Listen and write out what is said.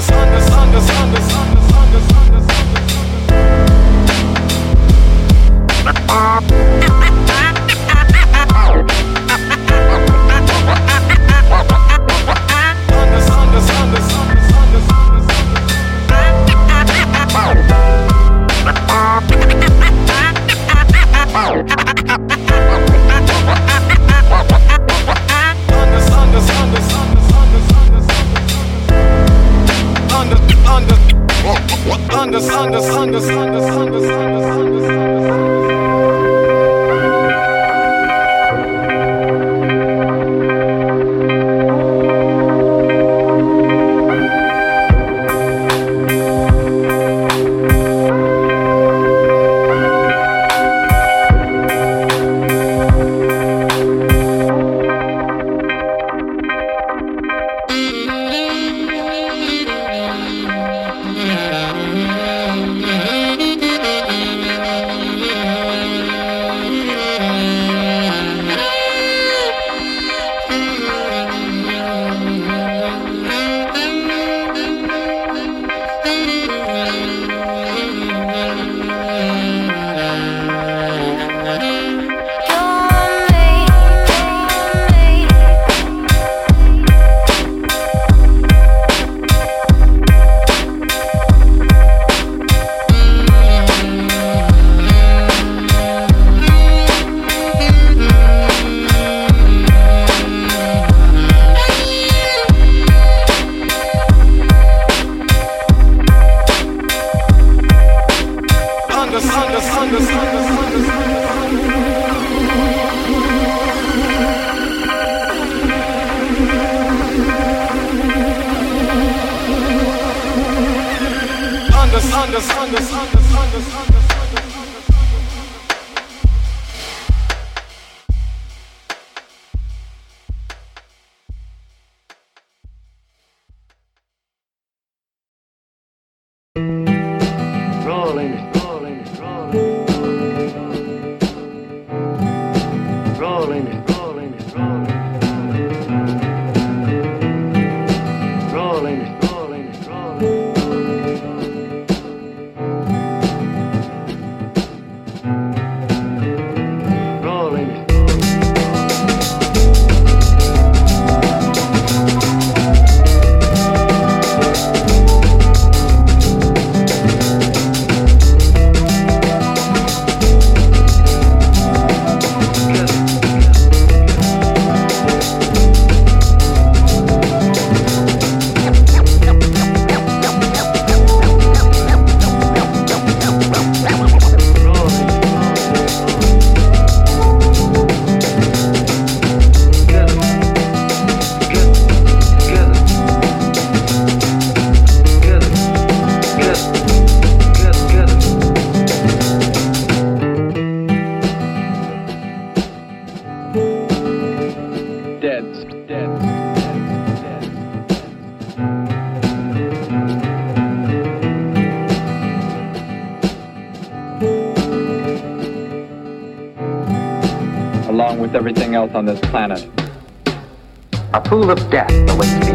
Sunday, Sunday, Sunday, Sunday. understand, understand, understand, understand. On this planet. A pool of death awaits